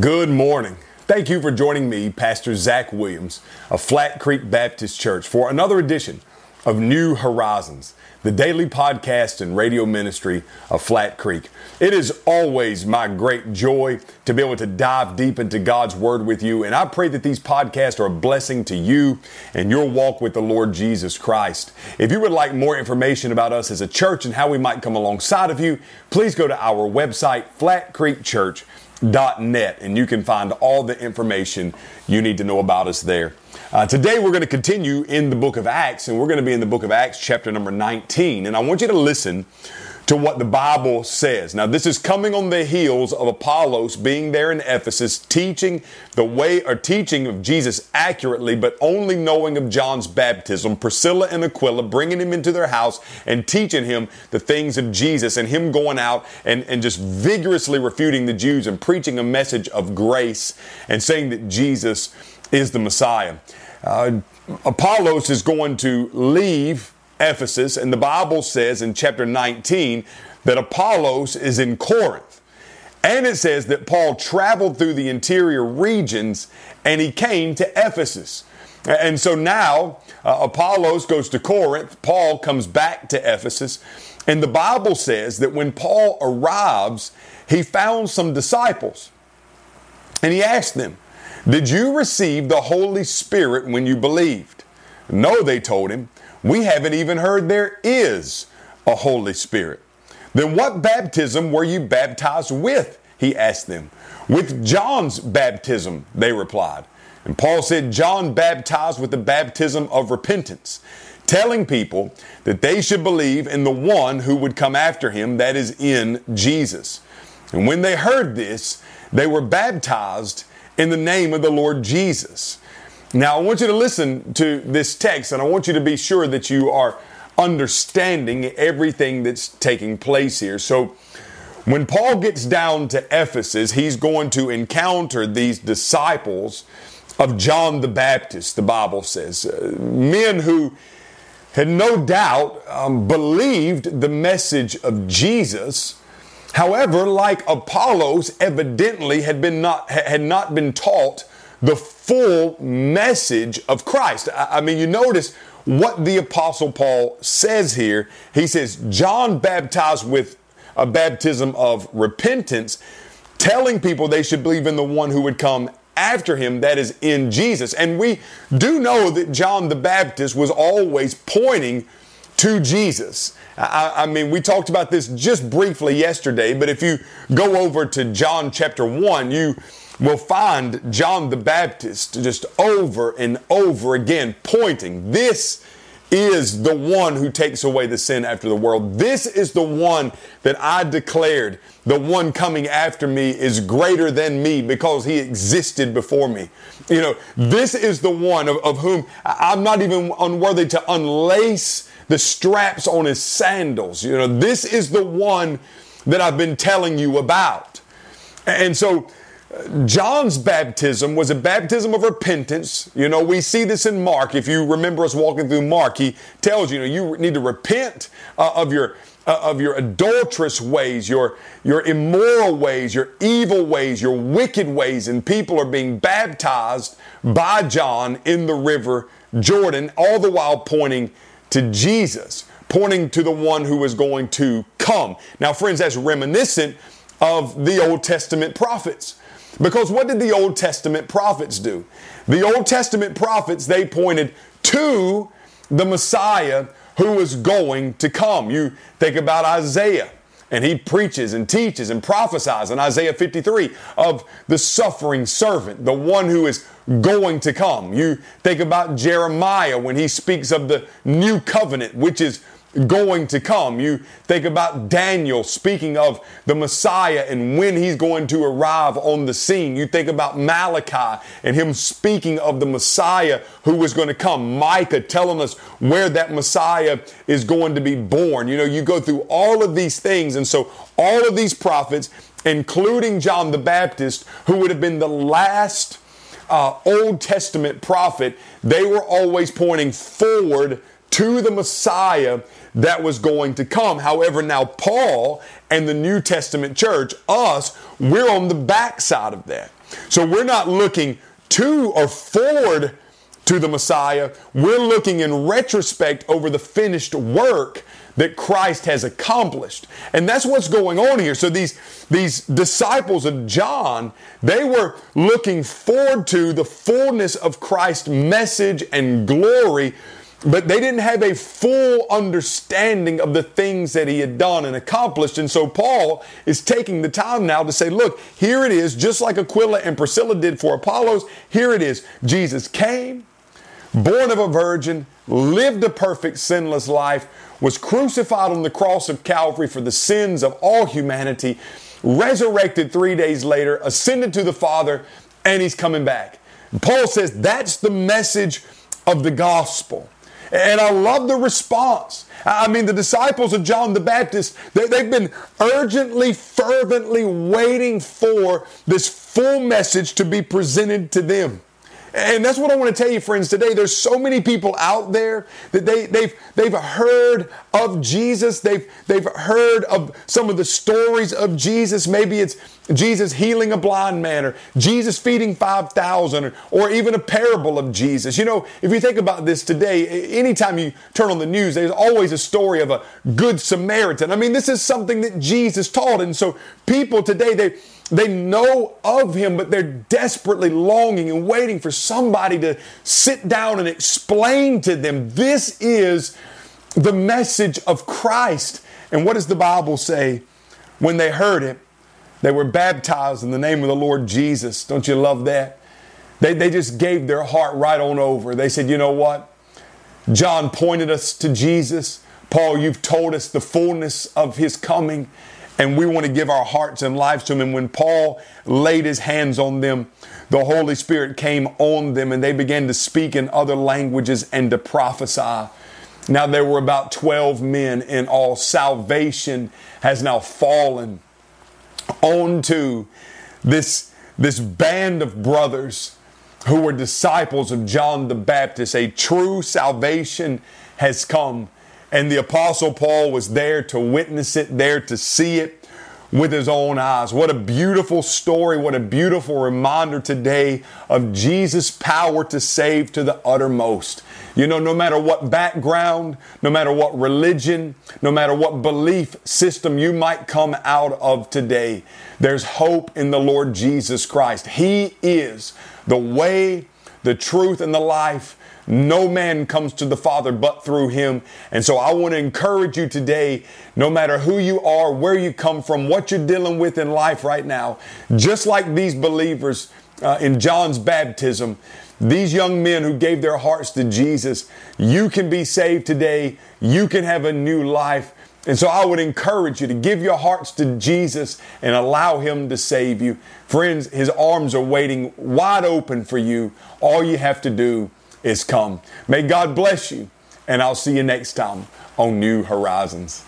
Good morning. Thank you for joining me, Pastor Zach Williams of Flat Creek Baptist Church, for another edition of New Horizons, the daily podcast and radio ministry of Flat Creek. It is always my great joy to be able to dive deep into God's Word with you, and I pray that these podcasts are a blessing to you and your walk with the Lord Jesus Christ. If you would like more information about us as a church and how we might come alongside of you, please go to our website, Flat Creek Church net, and you can find all the information you need to know about us there. Uh, today, we're going to continue in the book of Acts, and we're going to be in the book of Acts, chapter number 19. And I want you to listen to what the Bible says. Now, this is coming on the heels of Apollos being there in Ephesus, teaching the way or teaching of Jesus accurately, but only knowing of John's baptism. Priscilla and Aquila bringing him into their house and teaching him the things of Jesus, and him going out and, and just vigorously refuting the Jews and preaching a message of grace and saying that Jesus is the Messiah. Uh, Apollos is going to leave Ephesus, and the Bible says in chapter 19 that Apollos is in Corinth. And it says that Paul traveled through the interior regions and he came to Ephesus. And so now uh, Apollos goes to Corinth, Paul comes back to Ephesus, and the Bible says that when Paul arrives, he found some disciples. And he asked them, Did you receive the Holy Spirit when you believed? No, they told him. We haven't even heard there is a Holy Spirit. Then what baptism were you baptized with? He asked them. With John's baptism, they replied. And Paul said, John baptized with the baptism of repentance, telling people that they should believe in the one who would come after him, that is, in Jesus. And when they heard this, they were baptized in the name of the Lord Jesus. Now, I want you to listen to this text and I want you to be sure that you are understanding everything that's taking place here. So, when Paul gets down to Ephesus, he's going to encounter these disciples of John the Baptist, the Bible says. Uh, men who had no doubt um, believed the message of Jesus. However, like Apollos, evidently had been not had not been taught the full message of Christ. I, I mean, you notice what the Apostle Paul says here. He says, John baptized with a baptism of repentance, telling people they should believe in the one who would come after him, that is in Jesus. And we do know that John the Baptist was always pointing to Jesus. I, I, mean, we talked about this just briefly yesterday, but if you go over to John chapter 1, you will find John the Baptist just over and over again pointing. This is the one who takes away the sin after the world. This is the one that I declared. The one coming after me is greater than me because he existed before me. You know, this is the one of, of whom I'm not even unworthy to unlace the straps on his sandals. You know, this is the one that I've been telling you about. And so John's baptism was a baptism of repentance. You know, we see this in Mark. If you remember us walking through Mark, he tells you, you know, you need to repent uh, of your uh, of your adulterous ways, your your immoral ways, your evil ways, your wicked ways, and people are being baptized by John in the river Jordan, all the while pointing to Jesus, pointing to the one who is going to come. Now, friends, that's reminiscent of the Old Testament prophets. Because what did the Old Testament prophets do? The Old Testament prophets, they pointed to the Messiah who was going to come. You think about Isaiah, and he preaches and teaches and prophesies in Isaiah 53 of the suffering servant, the one who is going to come. You think about Jeremiah when he speaks of the new covenant, which is going to come. You think about Daniel speaking of the Messiah and when he's going to arrive on the scene. You think about Malachi and him speaking of the Messiah who was going to come. Micah telling us where that Messiah is going to be born. You know, you go through all of these things. And so all of these prophets, including John the Baptist, who would have been the last uh, Old Testament prophet, they were always pointing forward to the Messiah that was going to come. However, now Paul and the New Testament church, us, we're on the backside of that. So we're not looking to or forward to the Messiah. We're looking in retrospect over the finished work that Christ has accomplished. And that's what's going on here. So these, these disciples of John, they were looking forward to the fullness of Christ's message and glory but they didn't have a full understanding of the things that he had done and accomplished. And so Paul is taking the time now to say, look, here it is, just like Aquila and Priscilla did for Apollos. Here it is. Jesus came, born of a virgin, lived a perfect, sinless life, was crucified on the cross of Calvary for the sins of all humanity, resurrected three days later, ascended to the Father, and he's coming back. Paul says that's the message of the gospel. And I love the response. I mean, the disciples of John the Baptist, they, have been urgently, fervently waiting for this full message to be presented to them. And that's what I want to tell you, friends, today. There's so many people out there that they, they've, they've heard of Jesus. They've, they've heard of some of the stories of Jesus. Maybe it's Jesus healing a blind man or Jesus feeding 5,000 or, or even a parable of Jesus. You know, if you think about this today, anytime you turn on the news, there's always a story of a good Samaritan. I mean, this is something that Jesus taught. And so people today, they, they know of him, but they're desperately longing and waiting for somebody to sit down and explain to them this is the message of Christ. And what does the Bible say? When they heard it, they were baptized in the name of the Lord Jesus. Don't you love that? They, they just gave their heart right on over. They said, you know what? John pointed us to Jesus. Paul, you've told us the fullness of his coming and we want to give our hearts and lives to him. And when Paul laid his hands on them, the Holy Spirit came on them and they began to speak in other languages and to prophesy. Now there were about 12 men in all. Salvation has now fallen onto this, this band of brothers who were disciples of John the Baptist. A true salvation has come. And the Apostle Paul was there to witness it, there to see it with his own eyes. What a beautiful story. What a beautiful reminder today of Jesus' power to save to the uttermost. You know, no matter what background, no matter what religion, no matter what belief system you might come out of today, there's hope in the Lord Jesus Christ. He is the way, the truth, and the life. No man comes to the Father but through him. And so I want to encourage you today, no matter who you are, where you come from, what you're dealing with in life right now, just like these believers uh, in John's baptism, these young men who gave their hearts to Jesus, you can be saved today. You can have a new life. And so I would encourage you to give your hearts to Jesus and allow Him to save you. Friends, His arms are waiting wide open for you. All you have to do is come. May God bless you, and I'll see you next time on New Horizons.